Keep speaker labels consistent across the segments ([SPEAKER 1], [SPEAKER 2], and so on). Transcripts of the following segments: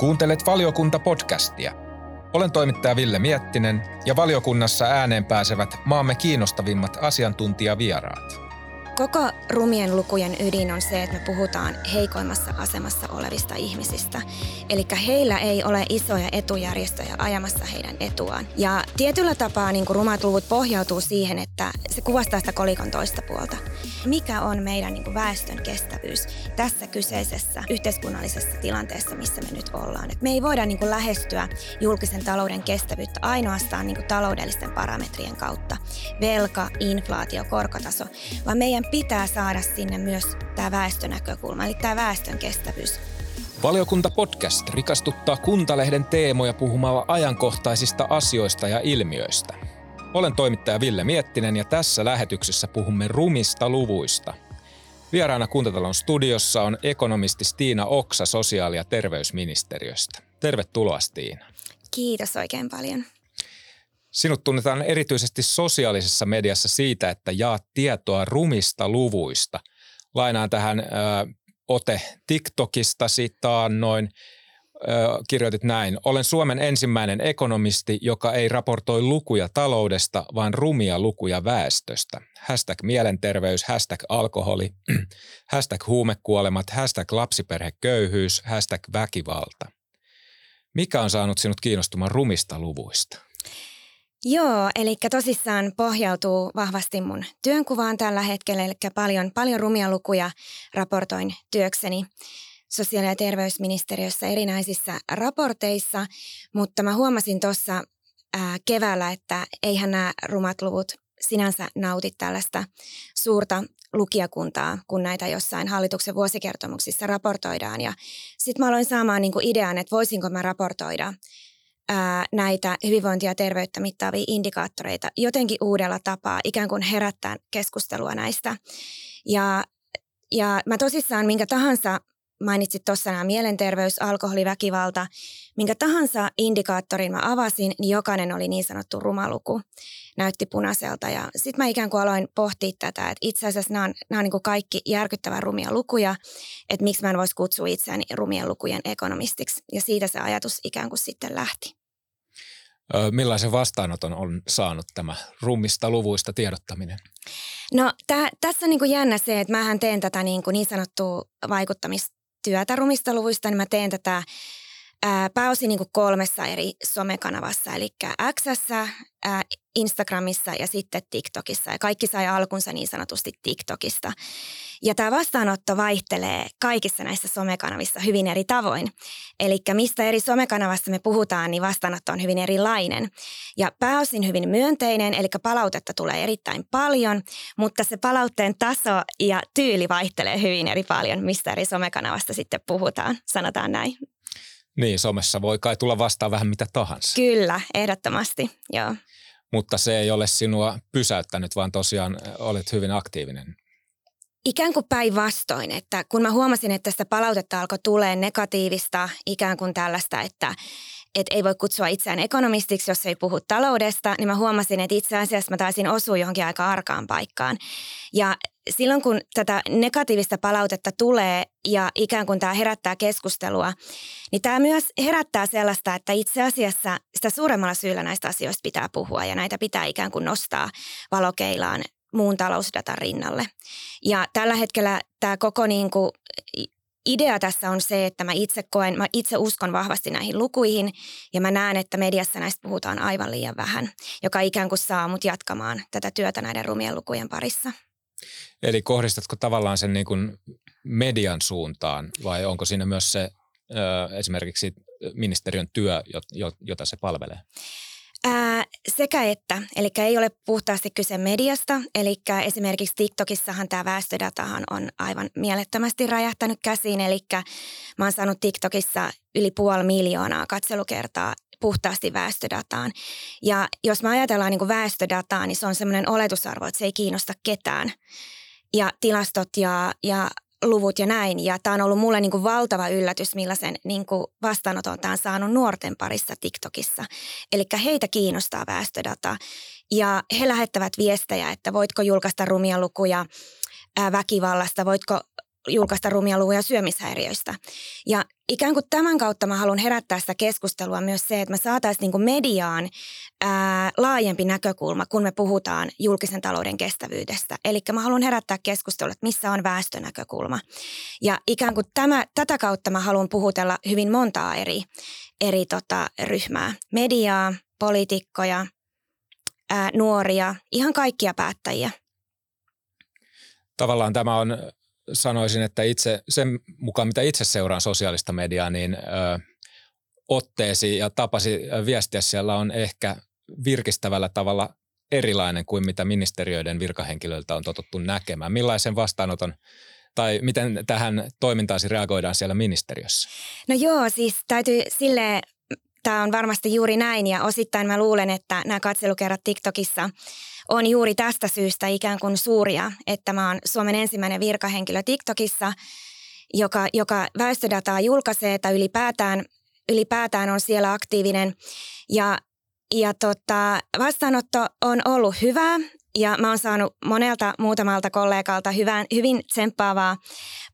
[SPEAKER 1] Kuuntelet valiokunta-podcastia. Olen toimittaja Ville Miettinen ja valiokunnassa ääneen pääsevät maamme kiinnostavimmat asiantuntijavieraat.
[SPEAKER 2] Koko rumien lukujen ydin on se, että me puhutaan heikoimmassa asemassa olevista ihmisistä. Eli heillä ei ole isoja etujärjestöjä ajamassa heidän etuaan. Ja tietyllä tapaa niin rumat luvut pohjautuu siihen, että se kuvastaa sitä kolikon toista puolta. Mikä on meidän niin väestön kestävyys tässä kyseisessä yhteiskunnallisessa tilanteessa, missä me nyt ollaan? Et me ei voida niin lähestyä julkisen talouden kestävyyttä ainoastaan niin taloudellisten parametrien kautta. Velka, inflaatio, korkotaso, vaan meidän pitää saada sinne myös tämä väestönäkökulma, eli tämä väestön kestävyys.
[SPEAKER 1] Valiokunta podcast rikastuttaa Kuntalehden teemoja puhumalla ajankohtaisista asioista ja ilmiöistä. Olen toimittaja Ville Miettinen ja tässä lähetyksessä puhumme rumista luvuista. Vieraana Kuntatalon studiossa on ekonomisti Stiina Oksa sosiaali- ja terveysministeriöstä. Tervetuloa Stiina.
[SPEAKER 2] Kiitos oikein paljon.
[SPEAKER 1] Sinut tunnetaan erityisesti sosiaalisessa mediassa siitä, että jaat tietoa rumista luvuista. Lainaan tähän ö, ote TikTokista taannoin. Ö, kirjoitit näin. Olen Suomen ensimmäinen ekonomisti, joka ei raportoi lukuja taloudesta, vaan rumia lukuja väestöstä. Hashtag mielenterveys, hashtag alkoholi, hashtag huumekuolemat, hashtag lapsiperheköyhyys, hashtag väkivalta. Mikä on saanut sinut kiinnostumaan rumista luvuista?
[SPEAKER 2] Joo, eli tosissaan pohjautuu vahvasti mun työnkuvaan tällä hetkellä, eli paljon, paljon rumia lukuja raportoin työkseni sosiaali- ja terveysministeriössä erinäisissä raporteissa, mutta mä huomasin tuossa keväällä, että eihän nämä rumat luvut sinänsä nauti tällaista suurta lukijakuntaa, kun näitä jossain hallituksen vuosikertomuksissa raportoidaan. Ja sitten mä aloin saamaan niinku idean, että voisinko mä raportoida ää, näitä hyvinvointia ja terveyttä mittaavia indikaattoreita jotenkin uudella tapaa, ikään kuin herättää keskustelua näistä. Ja, ja mä tosissaan minkä tahansa mainitsit tuossa nämä mielenterveys, alkoholi, väkivalta, minkä tahansa indikaattorin mä avasin, niin jokainen oli niin sanottu rumaluku, näytti punaiselta. Ja sitten mä ikään kuin aloin pohtia tätä, että itse asiassa nämä on, nämä on niin kuin kaikki järkyttävän rumia lukuja, että miksi mä en voisi kutsua itseäni rumien lukujen ekonomistiksi. Ja siitä se ajatus ikään kuin sitten lähti.
[SPEAKER 1] Millaisen vastaanoton on saanut tämä rummista luvuista tiedottaminen?
[SPEAKER 2] No tää, tässä on niin jännä se, että mähän teen tätä niin, kuin niin sanottua vaikuttamistyötä rumista luvuista, niin mä teen tätä ää, pääosin niin kuin kolmessa eri somekanavassa, eli X, Instagramissa ja sitten TikTokissa. Ja kaikki sai alkunsa niin sanotusti TikTokista. Ja tämä vastaanotto vaihtelee kaikissa näissä somekanavissa hyvin eri tavoin. Eli mistä eri somekanavassa me puhutaan, niin vastaanotto on hyvin erilainen. Ja pääosin hyvin myönteinen, eli palautetta tulee erittäin paljon, mutta se palautteen taso ja tyyli vaihtelee hyvin eri paljon, mistä eri somekanavasta sitten puhutaan, sanotaan näin.
[SPEAKER 1] Niin, somessa voi kai tulla vastaan vähän mitä tahansa.
[SPEAKER 2] Kyllä, ehdottomasti, joo.
[SPEAKER 1] Mutta se ei ole sinua pysäyttänyt, vaan tosiaan olet hyvin aktiivinen
[SPEAKER 2] Ikään kuin päinvastoin, että kun mä huomasin, että tästä palautetta alkoi tulee negatiivista, ikään kuin tällaista, että, että ei voi kutsua itseään ekonomistiksi, jos ei puhu taloudesta, niin mä huomasin, että itse asiassa mä taisin osua johonkin aika arkaan paikkaan. Ja silloin kun tätä negatiivista palautetta tulee ja ikään kuin tämä herättää keskustelua, niin tämä myös herättää sellaista, että itse asiassa sitä suuremmalla syyllä näistä asioista pitää puhua ja näitä pitää ikään kuin nostaa valokeilaan muun talousdatan rinnalle. Ja tällä hetkellä tämä koko niin kuin idea tässä on se, että mä itse koen, mä itse uskon vahvasti näihin lukuihin ja mä näen, että mediassa näistä puhutaan aivan liian vähän, joka ikään kuin saa mut jatkamaan tätä työtä näiden rumien lukujen parissa.
[SPEAKER 1] Eli kohdistatko tavallaan sen niin kuin median suuntaan vai onko siinä myös se ö, esimerkiksi ministeriön työ, jota se palvelee?
[SPEAKER 2] Ää, sekä että, eli ei ole puhtaasti kyse mediasta, eli esimerkiksi TikTokissahan tämä väestödatahan on aivan mielettömästi räjähtänyt käsiin, eli mä oon saanut TikTokissa yli puoli miljoonaa katselukertaa puhtaasti väestödataan. Ja jos me ajatellaan niin kuin väestödataa, niin se on semmoinen oletusarvo, että se ei kiinnosta ketään. Ja tilastot ja, ja luvut ja näin. Ja tämä on ollut mulle niin kuin valtava yllätys, millaisen niin kuin vastaanoton tämä on saanut nuorten parissa TikTokissa. Eli heitä kiinnostaa väestödata. Ja he lähettävät viestejä, että voitko julkaista rumia lukuja väkivallasta, voitko julkaista rumia lukuja syömishäiriöistä. Ja ikään kuin tämän kautta mä haluan herättää sitä keskustelua myös se, että me saataisiin niin mediaan ää, laajempi näkökulma, kun me puhutaan julkisen talouden kestävyydestä. Eli mä haluan herättää keskustelua, että missä on väestönäkökulma. Ja ikään kuin tämä, tätä kautta mä haluan puhutella hyvin montaa eri, eri tota, ryhmää. Mediaa, poliitikkoja, ää, nuoria, ihan kaikkia päättäjiä.
[SPEAKER 1] Tavallaan tämä on, sanoisin, että itse, sen mukaan mitä itse seuraan sosiaalista mediaa, niin ö, otteesi ja tapasi viestiä siellä on ehkä virkistävällä tavalla erilainen kuin mitä ministeriöiden virkahenkilöiltä on totuttu näkemään. Millaisen vastaanoton tai miten tähän toimintaasi reagoidaan siellä ministeriössä?
[SPEAKER 2] No joo, siis täytyy sille tämä on varmasti juuri näin ja osittain mä luulen, että nämä katselukerrat TikTokissa on juuri tästä syystä ikään kuin suuria, että mä oon Suomen ensimmäinen virkahenkilö TikTokissa, joka, joka väestödataa julkaisee tai ylipäätään, ylipäätään on siellä aktiivinen ja ja tota, vastaanotto on ollut hyvää ja mä oon saanut monelta muutamalta kollegalta hyvän, hyvin tsemppaavaa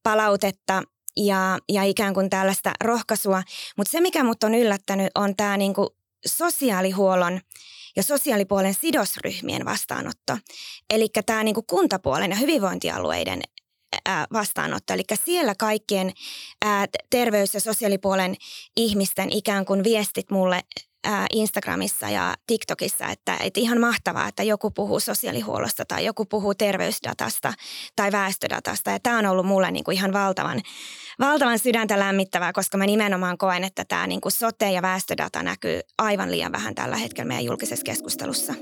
[SPEAKER 2] palautetta ja, ja ikään kuin tällaista rohkaisua. Mutta se, mikä mut on yllättänyt, on tämä niinku sosiaalihuollon ja sosiaalipuolen sidosryhmien vastaanotto. Eli tämä niinku kuntapuolen ja hyvinvointialueiden vastaanotto. Eli siellä kaikkien terveys- ja sosiaalipuolen ihmisten ikään kuin viestit mulle Instagramissa ja TikTokissa, että, että ihan mahtavaa, että joku puhuu sosiaalihuollosta tai joku puhuu terveysdatasta tai väestödatasta. Ja tämä on ollut mulle niin kuin ihan valtavan, valtavan sydäntä lämmittävää, koska mä nimenomaan koen, että tämä niin kuin sote- ja väestödata näkyy aivan liian vähän tällä hetkellä meidän julkisessa keskustelussa.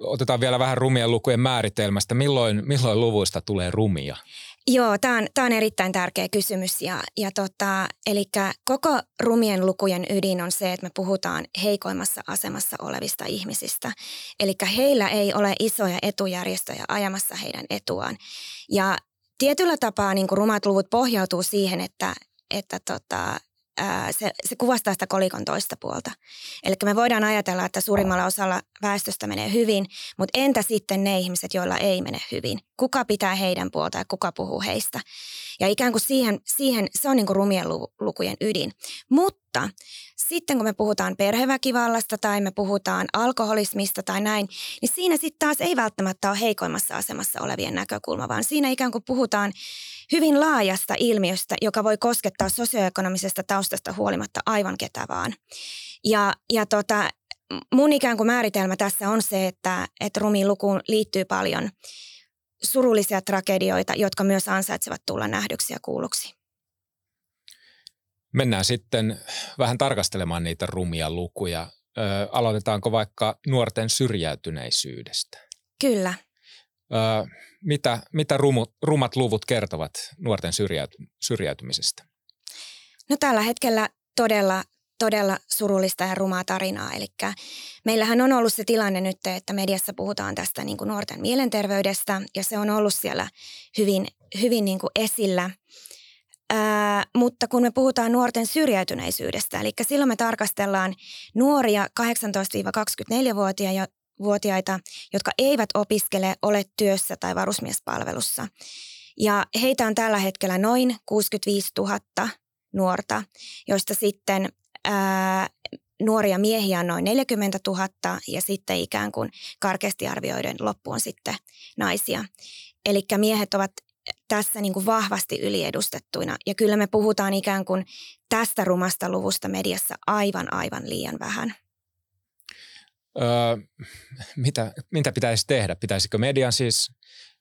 [SPEAKER 1] Otetaan vielä vähän rumien lukujen määritelmästä. Milloin, milloin luvuista tulee rumia?
[SPEAKER 2] Joo, tämä on, tää on erittäin tärkeä kysymys. Ja, ja tota, eli koko rumien lukujen ydin on se, että me puhutaan heikoimmassa asemassa olevista ihmisistä. Eli heillä ei ole isoja etujärjestöjä ajamassa heidän etuaan. Ja tietyllä tapaa niin rumat luvut pohjautuu siihen, että, että tota, se, se kuvastaa sitä kolikon toista puolta. Eli me voidaan ajatella, että suurimmalla osalla väestöstä menee hyvin, mutta entä sitten ne ihmiset, joilla ei mene hyvin? Kuka pitää heidän puolta ja kuka puhuu heistä? Ja ikään kuin siihen, siihen se on niin kuin rumien lukujen ydin. Mutta sitten kun me puhutaan perheväkivallasta tai me puhutaan alkoholismista tai näin, niin siinä sitten taas ei välttämättä ole heikoimmassa asemassa olevien näkökulma, vaan siinä ikään kuin puhutaan hyvin laajasta ilmiöstä, joka voi koskettaa sosioekonomisesta taustasta huolimatta aivan ketä vaan. Ja, ja tota, mun ikään kuin määritelmä tässä on se, että, että rumiin lukuun liittyy paljon surullisia tragedioita, jotka myös ansaitsevat tulla nähdyksi ja kuulluksi.
[SPEAKER 1] Mennään sitten vähän tarkastelemaan niitä rumia lukuja. Ö, aloitetaanko vaikka nuorten syrjäytyneisyydestä?
[SPEAKER 2] Kyllä.
[SPEAKER 1] Ö, mitä mitä rumut, rumat luvut kertovat nuorten syrjäyty, syrjäytymisestä?
[SPEAKER 2] No tällä hetkellä todella, todella surullista ja rumaa tarinaa. Eli meillähän on ollut se tilanne nyt, että mediassa puhutaan tästä niin kuin nuorten mielenterveydestä ja se on ollut siellä hyvin, hyvin niin kuin esillä – Ää, mutta kun me puhutaan nuorten syrjäytyneisyydestä, eli silloin me tarkastellaan nuoria 18-24-vuotiaita, jotka eivät opiskele, ole työssä tai varusmiespalvelussa. Ja heitä on tällä hetkellä noin 65 000 nuorta, joista sitten ää, nuoria miehiä on noin 40 000 ja sitten ikään kuin karkeasti arvioiden loppu on sitten naisia. Eli miehet ovat tässä niin kuin vahvasti yliedustettuina. Ja kyllä me puhutaan ikään kuin tästä rumasta luvusta mediassa aivan, aivan liian vähän.
[SPEAKER 1] Öö, mitä, mitä pitäisi tehdä? Pitäisikö median siis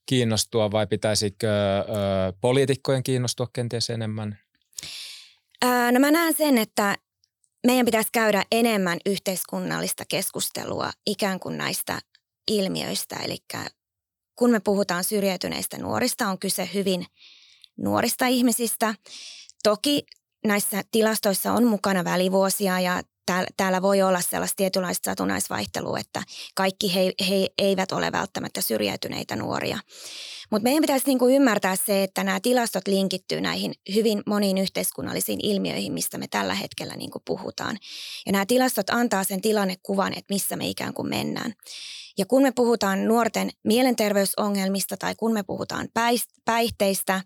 [SPEAKER 1] kiinnostua vai pitäisikö öö, poliitikkojen kiinnostua kenties enemmän?
[SPEAKER 2] Öö, no mä näen sen, että meidän pitäisi käydä enemmän yhteiskunnallista keskustelua ikään kuin näistä ilmiöistä, eli kun me puhutaan syrjäytyneistä nuorista, on kyse hyvin nuorista ihmisistä. Toki näissä tilastoissa on mukana välivuosia ja täällä voi olla sellaista tietynlaista satunnaisvaihtelua, että kaikki he, he eivät ole välttämättä syrjäytyneitä nuoria. Mutta meidän pitäisi niinku ymmärtää se, että nämä tilastot linkittyy näihin hyvin moniin yhteiskunnallisiin ilmiöihin, mistä me tällä hetkellä niinku puhutaan. Ja nämä tilastot antaa sen tilannekuvan, että missä me ikään kuin mennään. Ja kun me puhutaan nuorten mielenterveysongelmista tai kun me puhutaan päihteistä,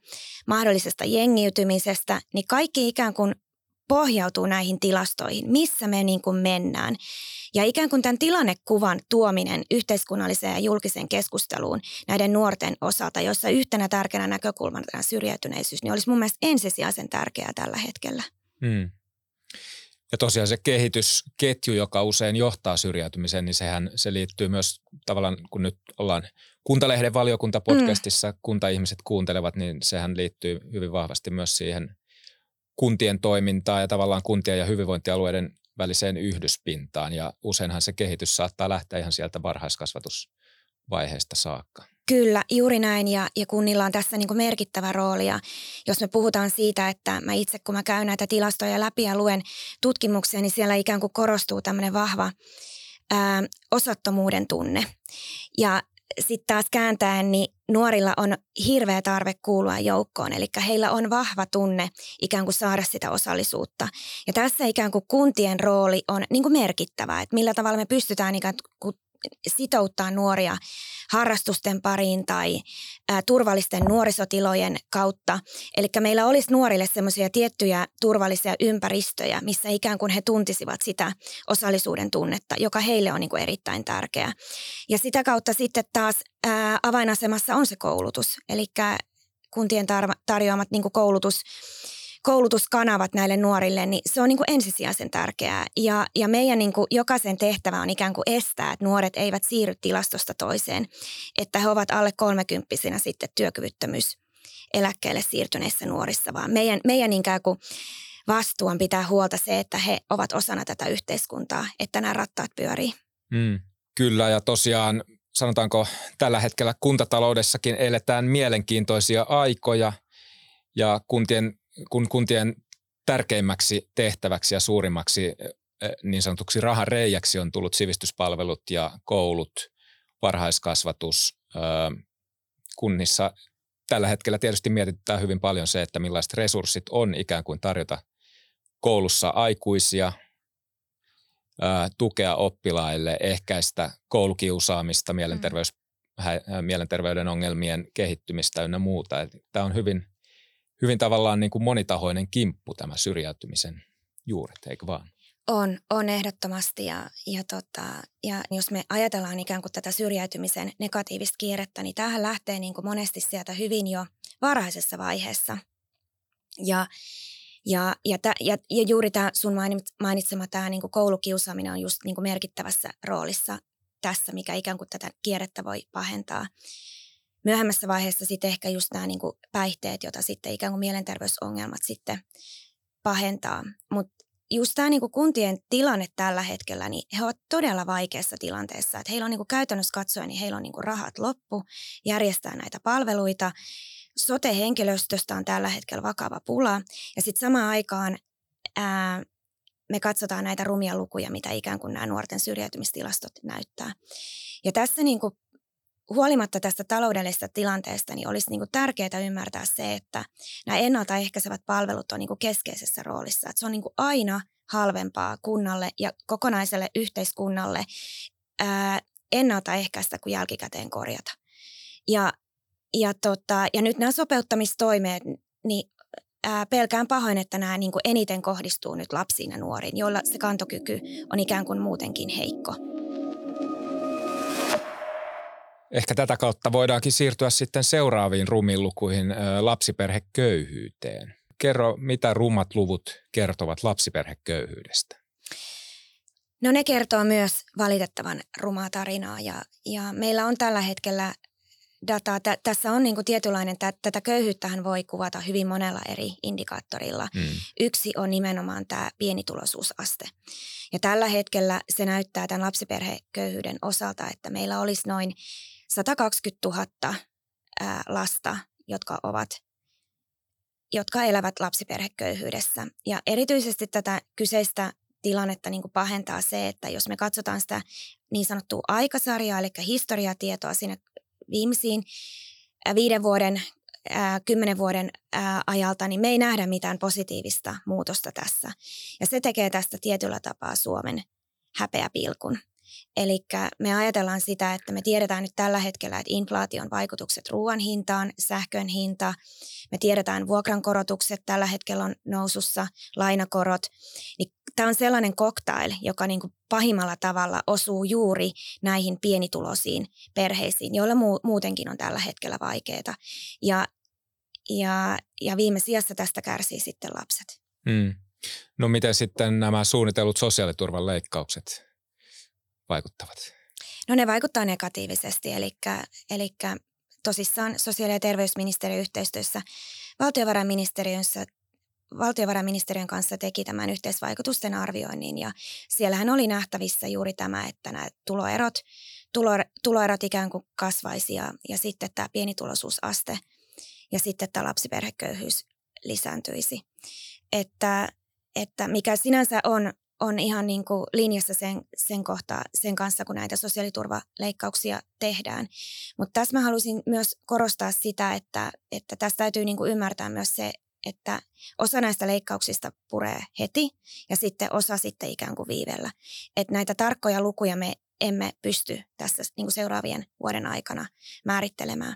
[SPEAKER 2] mahdollisesta jengiytymisestä, niin kaikki ikään kuin pohjautuu näihin tilastoihin, missä me niin kuin mennään. Ja ikään kuin tämän tilannekuvan tuominen yhteiskunnalliseen ja julkiseen keskusteluun näiden nuorten osalta, jossa yhtenä tärkeänä näkökulmana tämä syrjäytyneisyys, niin olisi mun mielestä ensisijaisen tärkeää tällä hetkellä. Hmm.
[SPEAKER 1] Ja tosiaan se kehitysketju, joka usein johtaa syrjäytymiseen, niin sehän se liittyy myös tavallaan, kun nyt ollaan Kuntalehden valiokuntapodcastissa, mm. kunta-ihmiset kuuntelevat, niin sehän liittyy hyvin vahvasti myös siihen kuntien toimintaan ja tavallaan kuntien ja hyvinvointialueiden väliseen yhdyspintaan. Ja useinhan se kehitys saattaa lähteä ihan sieltä varhaiskasvatusvaiheesta saakka.
[SPEAKER 2] Kyllä, juuri näin ja, ja kunnilla on tässä niin merkittävä rooli ja jos me puhutaan siitä, että mä itse kun mä käyn näitä tilastoja läpi ja luen tutkimuksia, niin siellä ikään kuin korostuu tämmöinen vahva ää, osattomuuden tunne. Ja sitten taas kääntäen, niin nuorilla on hirveä tarve kuulua joukkoon, eli heillä on vahva tunne ikään kuin saada sitä osallisuutta. Ja tässä ikään kuin kuntien rooli on niin kuin merkittävä, että millä tavalla me pystytään ikään kuin sitouttaa nuoria harrastusten pariin tai ä, turvallisten nuorisotilojen kautta. Eli meillä olisi nuorille semmoisia tiettyjä turvallisia ympäristöjä, missä ikään kuin he tuntisivat sitä osallisuuden tunnetta, joka heille on niin kuin erittäin tärkeää. Ja sitä kautta sitten taas ä, avainasemassa on se koulutus, eli kuntien tar- tarjoamat niin koulutus koulutuskanavat näille nuorille, niin se on niin kuin ensisijaisen tärkeää. Ja, ja meidän niin kuin jokaisen tehtävä on ikään kuin estää, että nuoret eivät siirry tilastosta toiseen, että he ovat alle kolmekymppisinä sitten työkyvyttömyys eläkkeelle siirtyneissä nuorissa, vaan meidän, meidän ikään kuin vastuu on pitää huolta se, että he ovat osana tätä yhteiskuntaa, että nämä rattaat pyörii. Mm,
[SPEAKER 1] kyllä ja tosiaan sanotaanko tällä hetkellä kuntataloudessakin eletään mielenkiintoisia aikoja ja kuntien kun kuntien tärkeimmäksi tehtäväksi ja suurimmaksi niin sanotuksi rahan reijäksi on tullut sivistyspalvelut ja koulut, varhaiskasvatus. Kunnissa tällä hetkellä tietysti mietitään hyvin paljon se, että millaiset resurssit on ikään kuin tarjota koulussa aikuisia, tukea oppilaille, ehkäistä koulukiusaamista, mielenterveys, mielenterveyden ongelmien kehittymistä ynnä muuta. Tämä on hyvin hyvin tavallaan niin kuin monitahoinen kimppu tämä syrjäytymisen juuret, eikö vaan?
[SPEAKER 2] On, on ehdottomasti ja, ja, tota, ja jos me ajatellaan ikään kuin tätä syrjäytymisen negatiivista kierrettä, niin tähän lähtee niin kuin monesti sieltä hyvin jo varhaisessa vaiheessa. Ja, ja, ja, tä, ja, ja juuri tämä sun mainitsema tämä niin kuin koulukiusaaminen on just niin kuin merkittävässä roolissa tässä, mikä ikään kuin tätä kierrettä voi pahentaa myöhemmässä vaiheessa sitten ehkä just nämä niin kuin päihteet, joita sitten ikään kuin mielenterveysongelmat sitten pahentaa. Mutta just tämä niin kuin kuntien tilanne tällä hetkellä, niin he ovat todella vaikeassa tilanteessa. Että heillä on niin kuin käytännössä katsoen, niin heillä on niin kuin rahat loppu järjestää näitä palveluita. Sote-henkilöstöstä on tällä hetkellä vakava pula. Ja sitten samaan aikaan ää, me katsotaan näitä rumia lukuja, mitä ikään kuin nämä nuorten syrjäytymistilastot näyttää. Ja tässä niin kuin huolimatta tästä taloudellisesta tilanteesta, niin olisi niin kuin tärkeää ymmärtää se, että nämä ennaltaehkäisevät palvelut on niin kuin keskeisessä roolissa. Että se on niin kuin aina halvempaa kunnalle ja kokonaiselle yhteiskunnalle ää, ennaltaehkäistä kuin jälkikäteen korjata. Ja, ja, tota, ja nyt nämä sopeuttamistoimeet, niin ää, pelkään pahoin, että nämä niin eniten kohdistuu nyt lapsiin ja nuoriin, joilla se kantokyky on ikään kuin muutenkin heikko.
[SPEAKER 1] Ehkä tätä kautta voidaankin siirtyä sitten seuraaviin rumilukuihin lapsiperheköyhyyteen. Kerro, mitä rummat luvut kertovat lapsiperheköyhyydestä?
[SPEAKER 2] No ne kertoo myös valitettavan rumaa tarinaa ja, ja meillä on tällä hetkellä dataa. Tä, tässä on niin kuin tietynlainen, tä, tätä köyhyyttähän voi kuvata hyvin monella eri indikaattorilla. Mm. Yksi on nimenomaan tämä pienituloisuusaste. Ja tällä hetkellä se näyttää tämän lapsiperheköyhyyden osalta, että meillä olisi noin 120 000 ää, lasta, jotka ovat jotka elävät lapsiperheköyhyydessä. Ja erityisesti tätä kyseistä tilannetta niin kuin pahentaa se, että jos me katsotaan sitä niin sanottua aikasarjaa, eli historiatietoa sinne viimeisiin viiden vuoden, kymmenen vuoden ajalta, niin me ei nähdä mitään positiivista muutosta tässä. Ja se tekee tästä tietyllä tapaa Suomen häpeäpilkun. Eli me ajatellaan sitä, että me tiedetään nyt tällä hetkellä, että inflaation vaikutukset ruoan hintaan, sähkön hinta, me tiedetään vuokrankorotukset tällä hetkellä on nousussa, lainakorot. Niin tämä on sellainen cocktail, joka niin kuin pahimmalla tavalla osuu juuri näihin pienituloisiin perheisiin, joilla muutenkin on tällä hetkellä vaikeaa. Ja, ja, ja viime sijassa tästä kärsii sitten lapset.
[SPEAKER 1] Mm. No miten sitten nämä suunnitellut sosiaaliturvan leikkaukset? Vaikuttavat?
[SPEAKER 2] No ne vaikuttaa negatiivisesti, eli, eli tosissaan sosiaali- ja terveysministeriön yhteistyössä valtiovarainministeriössä valtiovarainministeriön kanssa teki tämän yhteisvaikutusten arvioinnin ja siellähän oli nähtävissä juuri tämä, että nämä tuloerot, tulo, tuloerot ikään kuin kasvaisi ja, ja sitten tämä pienituloisuusaste ja sitten tämä lapsiperheköyhyys lisääntyisi. Että, että mikä sinänsä on on ihan niin kuin linjassa sen, sen, kohta, sen kanssa, kun näitä sosiaaliturvaleikkauksia tehdään. Mutta tässä mä haluaisin myös korostaa sitä, että, että tässä täytyy niin kuin ymmärtää myös se, että osa näistä leikkauksista puree heti ja sitten osa sitten ikään kuin viivellä. Että näitä tarkkoja lukuja me emme pysty tässä niin kuin seuraavien vuoden aikana määrittelemään.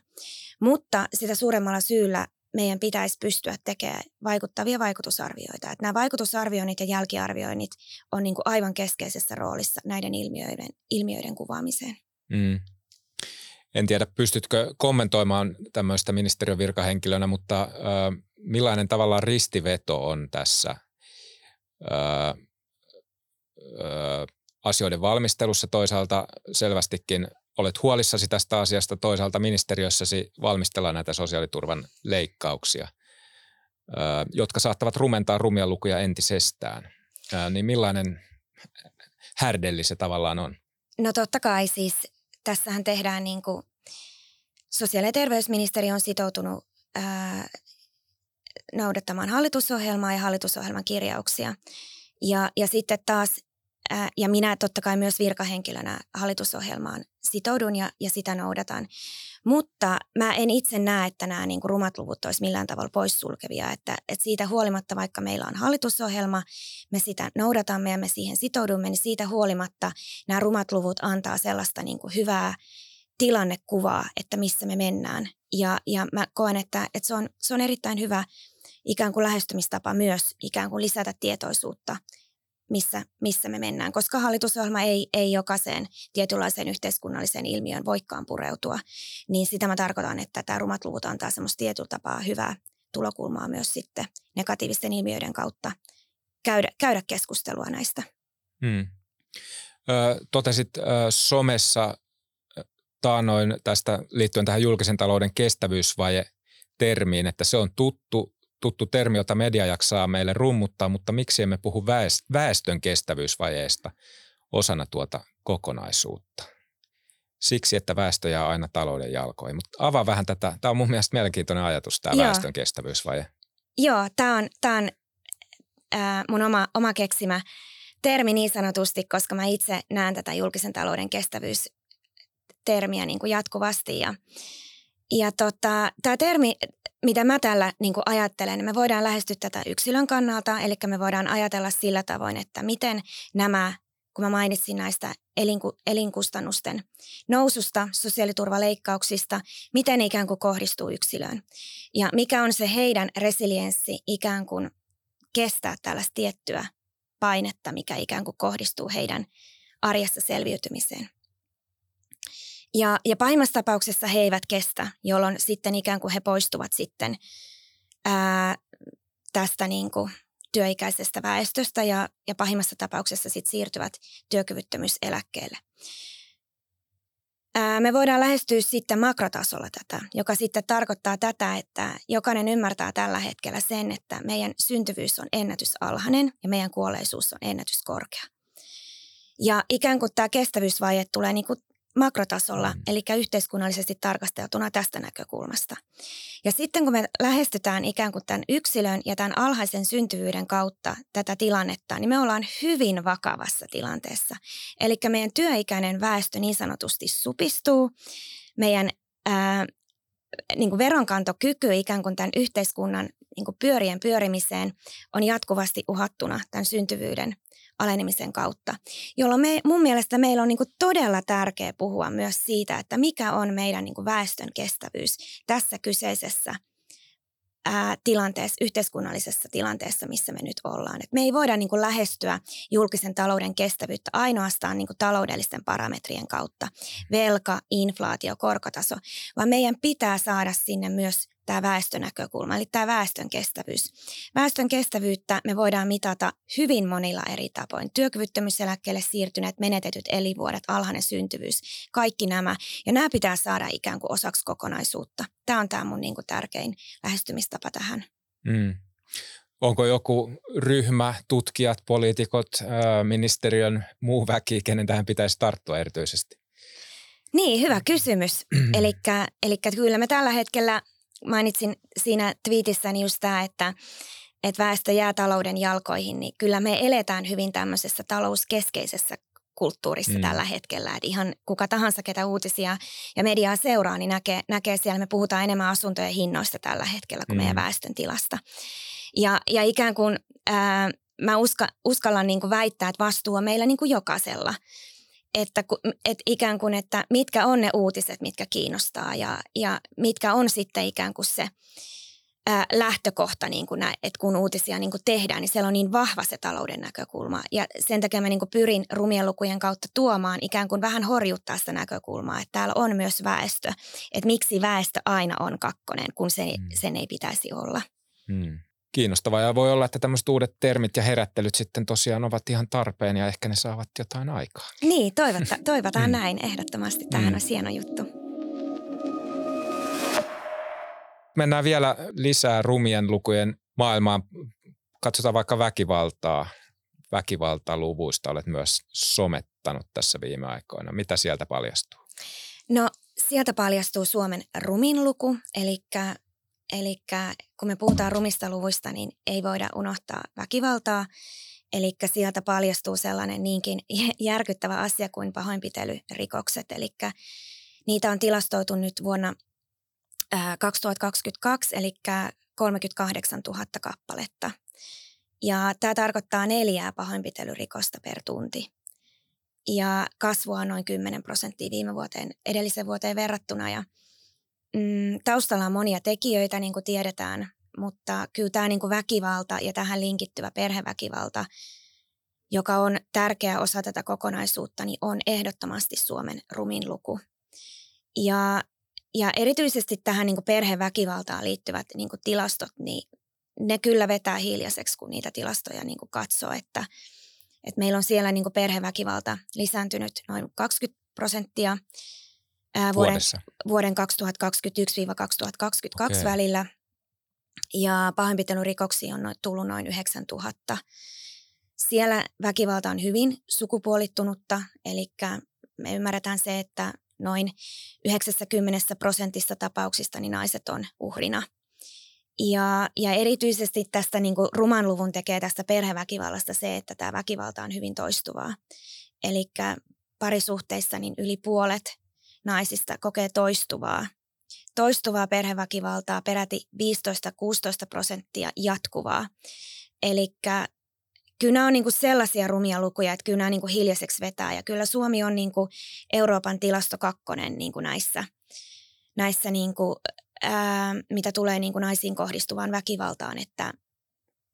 [SPEAKER 2] Mutta sitä suuremmalla syyllä meidän pitäisi pystyä tekemään vaikuttavia vaikutusarvioita. Että nämä vaikutusarvioinnit ja jälkiarvioinnit on niin kuin aivan keskeisessä roolissa näiden ilmiöiden, ilmiöiden kuvaamiseen. Mm.
[SPEAKER 1] En tiedä, pystytkö kommentoimaan tämmöistä ministeriön virkahenkilönä, mutta äh, millainen tavallaan ristiveto on tässä äh, äh, asioiden valmistelussa toisaalta selvästikin olet huolissasi tästä asiasta, toisaalta ministeriössäsi valmistellaan näitä sosiaaliturvan leikkauksia, jotka saattavat rumentaa rumia lukuja entisestään. Niin millainen härdelli se tavallaan on?
[SPEAKER 2] No totta kai siis tässähän tehdään niin kuin sosiaali- ja terveysministeri on sitoutunut ää, noudattamaan hallitusohjelmaa ja hallitusohjelman kirjauksia. Ja, ja sitten taas ja minä totta kai myös virkahenkilönä hallitusohjelmaan sitoudun ja, ja sitä noudatan. Mutta mä en itse näe, että nämä niin kuin rumat luvut olisi millään tavalla poissulkevia. Että, että siitä huolimatta, vaikka meillä on hallitusohjelma, me sitä noudatamme ja me siihen sitoudumme, niin siitä huolimatta nämä rumat luvut antaa sellaista niin kuin hyvää tilannekuvaa, että missä me mennään. Ja, ja mä koen, että, että se, on, se on erittäin hyvä ikään kuin lähestymistapa myös ikään kuin lisätä tietoisuutta missä, missä me mennään, koska hallitusohjelma ei, ei jokaiseen tietynlaiseen yhteiskunnalliseen ilmiöön voikaan pureutua, niin sitä mä tarkoitan, että tämä rumat luvut antaa semmoista tietyllä tapaa hyvää tulokulmaa myös sitten negatiivisten ilmiöiden kautta käydä, käydä keskustelua näistä. Hmm.
[SPEAKER 1] Ö, totesit ö, somessa taanoin tästä liittyen tähän julkisen talouden kestävyysvaje termiin, että se on tuttu tuttu termi, jota media jaksaa meille rummuttaa, mutta miksi emme puhu väestön kestävyysvajeesta osana tuota kokonaisuutta? Siksi, että väestö jää aina talouden jalkoihin. Mutta avaa vähän tätä. Tämä on mun mielestä mielenkiintoinen ajatus, tämä Joo. väestön kestävyysvaje.
[SPEAKER 2] Joo, tämä on, tämä on äh, mun oma, oma keksimä termi niin sanotusti, koska mä itse näen tätä julkisen talouden kestävyystermiä niin kuin jatkuvasti. Ja, ja tota, tämä termi mitä mä tällä niin ajattelen, me voidaan lähestyä tätä yksilön kannalta, eli me voidaan ajatella sillä tavoin, että miten nämä, kun mä mainitsin näistä elinku, elinkustannusten noususta, sosiaaliturvaleikkauksista, miten ikään kuin kohdistuu yksilöön. Ja mikä on se heidän resilienssi ikään kuin kestää tällaista tiettyä painetta, mikä ikään kuin kohdistuu heidän arjessa selviytymiseen. Ja, ja pahimmassa tapauksessa he eivät kestä, jolloin sitten ikään kuin he poistuvat sitten ää, tästä niin kuin työikäisestä väestöstä ja, ja pahimmassa tapauksessa sitten siirtyvät työkyvyttömyyseläkkeelle. Ää, me voidaan lähestyä sitten makrotasolla tätä, joka sitten tarkoittaa tätä, että jokainen ymmärtää tällä hetkellä sen, että meidän syntyvyys on ennätysalhainen ja meidän kuolleisuus on ennätyskorkea. Ja ikään kuin tämä kestävyysvaje tulee niin kuin makrotasolla, mm. eli yhteiskunnallisesti tarkasteltuna tästä näkökulmasta. Ja sitten kun me lähestytään ikään kuin tämän yksilön ja tämän alhaisen syntyvyyden kautta tätä tilannetta, niin me ollaan hyvin vakavassa tilanteessa. Eli meidän työikäinen väestö niin sanotusti supistuu, meidän ää, niin kuin veronkantokyky ikään kuin tämän yhteiskunnan niin kuin pyörien pyörimiseen on jatkuvasti uhattuna tämän syntyvyyden alenemisen kautta, jolloin me, mun mielestä meillä on niin kuin todella tärkeä puhua myös siitä, että mikä on meidän niin kuin väestön kestävyys tässä kyseisessä ää, tilanteessa, yhteiskunnallisessa tilanteessa, missä me nyt ollaan. Et me ei voida niin kuin lähestyä julkisen talouden kestävyyttä ainoastaan niin kuin taloudellisten parametrien kautta, velka, inflaatio, korkotaso, vaan meidän pitää saada sinne myös tämä väestönäkökulma, eli tämä väestön kestävyys. Väestön kestävyyttä me voidaan mitata hyvin monilla eri tapoin. Työkyvyttömyyseläkkeelle siirtyneet, menetetyt elinvuodet, alhainen syntyvyys, kaikki nämä. Ja nämä pitää saada ikään kuin osaksi kokonaisuutta. Tämä on tämä mun niin kuin tärkein lähestymistapa tähän. Mm.
[SPEAKER 1] Onko joku ryhmä, tutkijat, poliitikot, ministeriön muu väki, kenen tähän pitäisi tarttua erityisesti?
[SPEAKER 2] Niin, hyvä kysymys. Eli kyllä me tällä hetkellä mainitsin siinä twiitissäni just tämä, että, että väestö jää talouden jalkoihin, niin kyllä me eletään hyvin tämmöisessä talouskeskeisessä kulttuurissa mm. tällä hetkellä. Että ihan kuka tahansa, ketä uutisia ja mediaa seuraa, niin näkee, näkee siellä, me puhutaan enemmän asuntojen hinnoista tällä hetkellä kuin mm. meidän väestön tilasta. Ja, ja ikään kuin ää, mä uska, uskallan niin kuin väittää, että vastuu on meillä niin kuin jokaisella että, että ikään kuin, että mitkä on ne uutiset, mitkä kiinnostaa ja, ja mitkä on sitten ikään kuin se ää, lähtökohta, niin kuin nä, että kun uutisia niin kuin tehdään, niin siellä on niin vahva se talouden näkökulma. Ja sen takia mä niin kuin pyrin rumien lukujen kautta tuomaan ikään kuin vähän horjuttaa sitä näkökulmaa, että täällä on myös väestö. Että miksi väestö aina on kakkonen, kun se, hmm. sen ei pitäisi olla. Hmm
[SPEAKER 1] kiinnostavaa. Ja voi olla, että tämmöiset uudet termit ja herättelyt sitten tosiaan ovat ihan tarpeen ja ehkä ne saavat jotain aikaa.
[SPEAKER 2] Niin, toivota, toivotaan mm. näin ehdottomasti. Tähän mm. on hieno juttu.
[SPEAKER 1] Mennään vielä lisää rumien lukujen maailmaan. Katsotaan vaikka väkivaltaa. Väkivaltaluvuista olet myös somettanut tässä viime aikoina. Mitä sieltä paljastuu?
[SPEAKER 2] No sieltä paljastuu Suomen rumin luku, eli Eli kun me puhutaan rumista luvuista, niin ei voida unohtaa väkivaltaa. Eli sieltä paljastuu sellainen niinkin järkyttävä asia kuin pahoinpitelyrikokset. Eli niitä on tilastoitu nyt vuonna 2022, eli 38 000 kappaletta. Ja tämä tarkoittaa neljää pahoinpitelyrikosta per tunti. Ja kasvua on noin 10 prosenttia viime vuoteen, edelliseen vuoteen verrattuna. Ja Mm, taustalla on monia tekijöitä, niin kuin tiedetään, mutta kyllä tämä niin kuin väkivalta ja tähän linkittyvä perheväkivalta, joka on tärkeä osa tätä kokonaisuutta, niin on ehdottomasti Suomen rumin luku. Ja, ja erityisesti tähän niin kuin perheväkivaltaan liittyvät niin kuin tilastot, niin ne kyllä vetää hiljaiseksi, kun niitä tilastoja niin kuin katsoo, että, että meillä on siellä niin kuin perheväkivalta lisääntynyt noin 20 prosenttia ää, vuoden, vuoden 2021-2022 okay. välillä. Ja pahoinpitelyrikoksia on tullut noin 9000. Siellä väkivalta on hyvin sukupuolittunutta, eli me ymmärretään se, että noin 90 prosentissa tapauksista niin naiset on uhrina. Ja, ja erityisesti tästä niin kuin ruman luvun tekee tästä perheväkivallasta se, että tämä väkivalta on hyvin toistuvaa. Eli parisuhteissa niin yli puolet naisista kokee toistuvaa, toistuvaa perheväkivaltaa, peräti 15-16 prosenttia jatkuvaa. Eli kyllä nämä on niin sellaisia rumia lukuja, että kyllä nämä niin hiljaiseksi vetää. Ja kyllä Suomi on niin Euroopan tilasto kakkonen niin näissä, näissä niin kuin, ää, mitä tulee niin kuin naisiin kohdistuvaan väkivaltaan. Että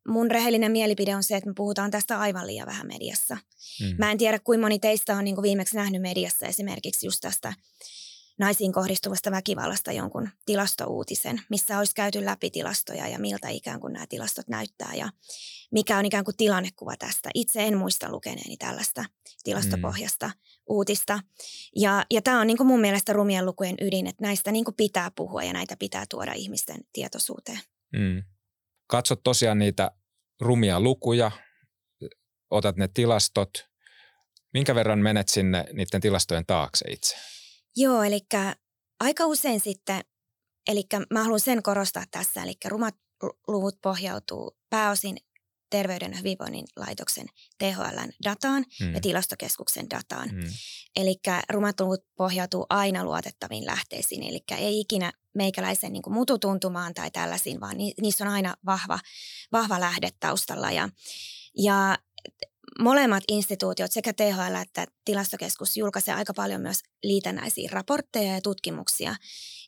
[SPEAKER 2] mun rehellinen mielipide on se, että me puhutaan tästä aivan liian vähän mediassa. Mm. Mä en tiedä, kuinka moni teistä on niin kuin viimeksi nähnyt mediassa esimerkiksi just tästä naisiin kohdistuvasta väkivallasta jonkun tilastouutisen, missä olisi käyty läpi tilastoja ja miltä ikään kuin nämä tilastot näyttää ja mikä on ikään kuin tilannekuva tästä. Itse en muista lukeneeni tällaista tilastopohjasta mm. uutista. Ja, ja tämä on niin kuin mun mielestä rumien lukujen ydin, että näistä niin kuin pitää puhua ja näitä pitää tuoda ihmisten tietoisuuteen. Mm
[SPEAKER 1] katsot tosiaan niitä rumia lukuja, otat ne tilastot. Minkä verran menet sinne niiden tilastojen taakse itse?
[SPEAKER 2] Joo, eli aika usein sitten, eli mä haluan sen korostaa tässä, eli rumat luvut pohjautuu pääosin Terveyden ja hyvinvoinnin laitoksen THLn dataan mm. ja tilastokeskuksen dataan. Mm. Eli rumat luvut pohjautuu aina luotettaviin lähteisiin, eli ei ikinä meikäläisen niin kuin mututuntumaan tai tällaisiin, vaan ni, niissä on aina vahva, vahva lähde taustalla. Ja, ja molemmat instituutiot, sekä THL että tilastokeskus, julkaisee aika paljon myös liitännäisiä raportteja ja tutkimuksia.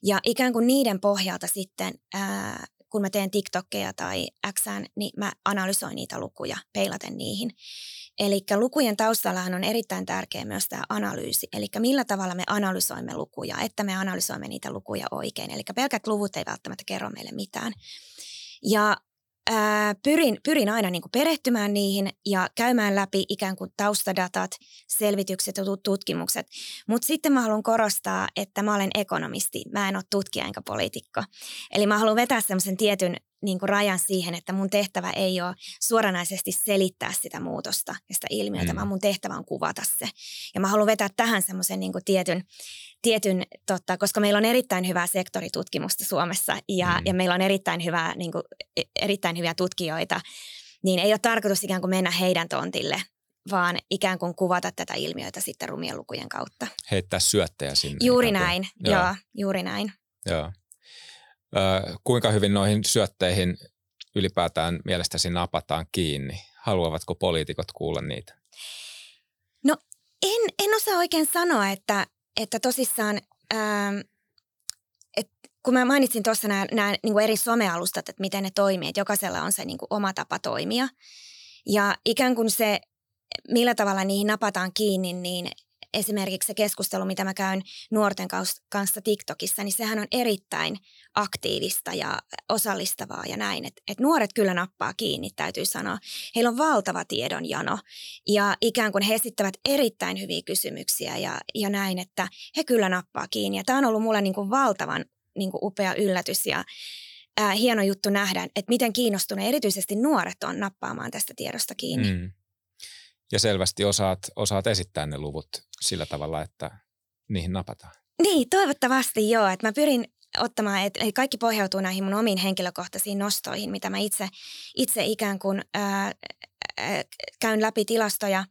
[SPEAKER 2] Ja ikään kuin niiden pohjalta sitten ää, kun mä teen TikTokkeja tai Xään, niin mä analysoin niitä lukuja, peilaten niihin. Eli lukujen taustallahan on erittäin tärkeä myös tämä analyysi, eli millä tavalla me analysoimme lukuja, että me analysoimme niitä lukuja oikein. Eli pelkät luvut ei välttämättä kerro meille mitään. Ja ää, pyrin, pyrin aina niin kuin perehtymään niihin ja käymään läpi ikään kuin taustadatat, selvitykset ja tutkimukset. Mutta sitten mä haluan korostaa, että mä olen ekonomisti, mä en ole tutkija enkä poliitikko. Eli mä haluan vetää semmoisen tietyn niin kuin rajan siihen, että mun tehtävä ei ole suoranaisesti selittää sitä muutosta ja sitä ilmiötä, mm. vaan mun tehtävä on kuvata se. Ja mä haluan vetää tähän semmoisen niin tietyn, tietyn totta, koska meillä on erittäin hyvää sektoritutkimusta Suomessa ja, mm. ja meillä on erittäin, hyvää, niin kuin, e, erittäin hyviä tutkijoita, niin ei ole tarkoitus ikään kuin mennä heidän tontille, vaan ikään kuin kuvata tätä ilmiötä sitten rumien lukujen kautta.
[SPEAKER 1] Heittää syöttejä sinne.
[SPEAKER 2] Juuri näin, joo. joo, juuri näin.
[SPEAKER 1] Joo kuinka hyvin noihin syötteihin ylipäätään mielestäsi napataan kiinni? Haluavatko poliitikot kuulla niitä?
[SPEAKER 2] No en, en osaa oikein sanoa, että, että tosissaan, ää, et, kun mä mainitsin tuossa nämä, nämä niin eri somealustat, että miten ne toimii, että jokaisella on se niin kuin oma tapa toimia. Ja ikään kuin se, millä tavalla niihin napataan kiinni, niin esimerkiksi se keskustelu, mitä mä käyn nuorten kanssa TikTokissa, niin sehän on erittäin aktiivista ja osallistavaa ja näin. Että et nuoret kyllä nappaa kiinni, täytyy sanoa. Heillä on valtava tiedonjano ja ikään kuin he esittävät erittäin hyviä kysymyksiä ja, ja näin, että he kyllä nappaa kiinni. Ja tämä on ollut mulle niin kuin valtavan niin kuin upea yllätys ja ää, hieno juttu nähdä, että miten kiinnostuneet erityisesti nuoret on nappaamaan tästä tiedosta kiinni. Mm.
[SPEAKER 1] Ja selvästi osaat, osaat esittää ne luvut sillä tavalla, että niihin napataan.
[SPEAKER 2] Niin, toivottavasti joo. Että mä pyrin ottamaan, että kaikki pohjautuu näihin mun omiin henkilökohtaisiin nostoihin, mitä mä itse, itse ikään kuin ää, ää, käyn läpi tilastoja.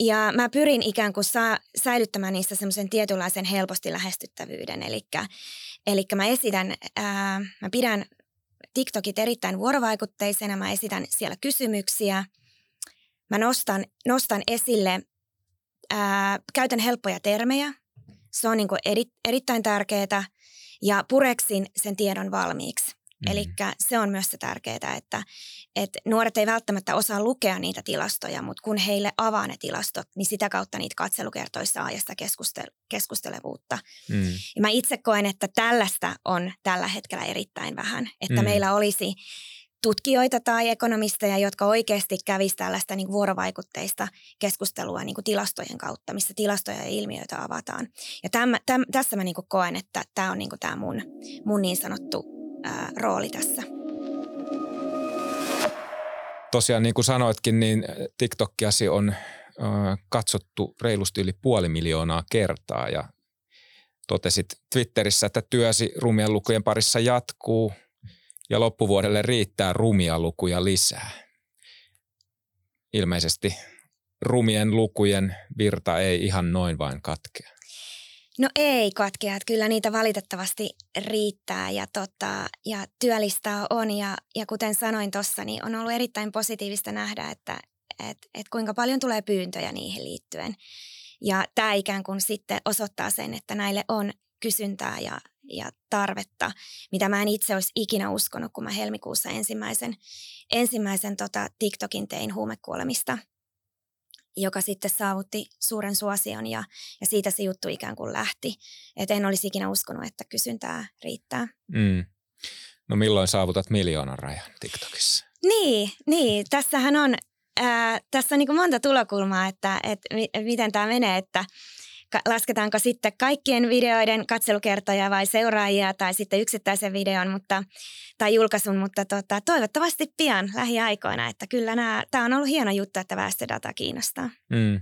[SPEAKER 2] Ja mä pyrin ikään kuin saa, säilyttämään niistä semmoisen tietynlaisen helposti lähestyttävyyden. Eli mä esitän, ää, mä pidän TikTokit erittäin vuorovaikutteisena, mä esitän siellä kysymyksiä. Mä nostan, nostan esille, ää, käytän helppoja termejä. Se on niin kuin eri, erittäin tärkeää ja pureksin sen tiedon valmiiksi. Mm. Eli se on myös se tärkeää, että, että nuoret ei välttämättä osaa lukea niitä tilastoja, mutta kun heille avaa ne tilastot, niin sitä kautta niitä katselukertoja saa ja sitä keskustel- keskustelevuutta. Mm. Ja mä itse koen, että tällaista on tällä hetkellä erittäin vähän, että mm. meillä olisi tutkijoita tai ekonomisteja, jotka oikeasti kävisivät tällaista niin vuorovaikutteista keskustelua niin tilastojen kautta, missä tilastoja ja ilmiöitä avataan. Ja täm, täm, tässä mä niin koen, että tämä on niin tämä mun, mun niin sanottu ää, rooli tässä.
[SPEAKER 1] Tosiaan niin kuin sanoitkin, niin TikTokiasi on ää, katsottu reilusti yli puoli miljoonaa kertaa ja totesit Twitterissä, että työsi rumien lukujen parissa jatkuu – ja loppuvuodelle riittää rumia lukuja lisää. Ilmeisesti rumien lukujen virta ei ihan noin vain katkea.
[SPEAKER 2] No ei katkea, että kyllä niitä valitettavasti riittää ja, tota, ja työlistaa on ja, ja kuten sanoin tuossa, niin on ollut erittäin positiivista nähdä, että et, et kuinka paljon tulee pyyntöjä niihin liittyen. Ja tämä ikään kuin sitten osoittaa sen, että näille on kysyntää ja, ja tarvetta, mitä mä en itse olisi ikinä uskonut, kun mä helmikuussa ensimmäisen, ensimmäisen tota TikTokin tein huumekuolemista, joka sitten saavutti suuren suosion ja, ja siitä se juttu ikään kuin lähti. Että en olisi ikinä uskonut, että kysyntää riittää. Mm.
[SPEAKER 1] No milloin saavutat miljoonan rajan TikTokissa?
[SPEAKER 2] Niin, niin. tässähän on, ää, tässä on niin kuin monta tulokulmaa, että, että miten tämä menee, että – lasketaanko sitten kaikkien videoiden katselukertoja vai seuraajia tai sitten yksittäisen videon mutta, tai julkaisun, mutta tota, toivottavasti pian lähiaikoina, että kyllä tämä on ollut hieno juttu, että väestödata kiinnostaa. Mm.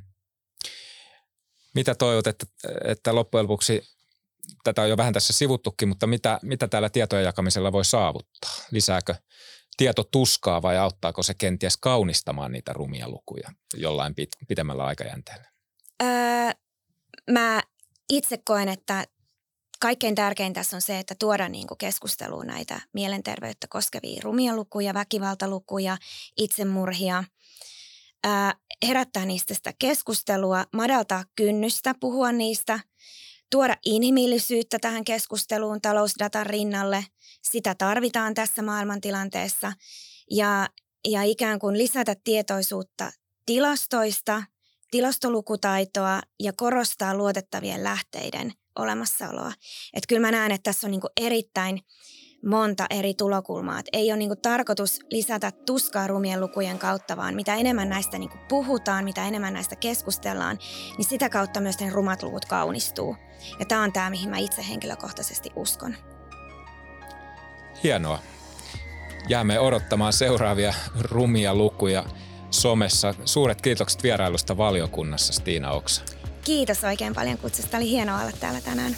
[SPEAKER 1] Mitä toivot, että, että loppujen lopuksi, tätä on jo vähän tässä sivuttukin, mutta mitä, mitä täällä tietojen jakamisella voi saavuttaa? Lisääkö tieto tuskaa vai auttaako se kenties kaunistamaan niitä rumia lukuja jollain pit, pitemmällä aikajänteellä?
[SPEAKER 2] Öö, mä itse koen, että kaikkein tärkein tässä on se, että tuoda niin kuin keskusteluun näitä mielenterveyttä koskevia rumia lukuja, väkivaltalukuja, itsemurhia, ää, herättää niistä sitä keskustelua, madaltaa kynnystä puhua niistä, tuoda inhimillisyyttä tähän keskusteluun talousdatan rinnalle. Sitä tarvitaan tässä maailmantilanteessa ja, ja ikään kuin lisätä tietoisuutta tilastoista, tilastolukutaitoa ja korostaa luotettavien lähteiden olemassaoloa. Että kyllä mä näen, että tässä on niin erittäin monta eri tulokulmaa. Et ei ole niin tarkoitus lisätä tuskaa rumien lukujen kautta, vaan mitä enemmän näistä niin puhutaan, mitä enemmän näistä keskustellaan, niin sitä kautta myös ne rumat luvut kaunistuu. Ja tämä on tämä, mihin mä itse henkilökohtaisesti uskon.
[SPEAKER 1] Hienoa. Jäämme odottamaan seuraavia rumia lukuja somessa. Suuret kiitokset vierailusta valiokunnassa, Stiina Oksa.
[SPEAKER 2] Kiitos oikein paljon kutsusta. Oli hienoa olla täällä tänään.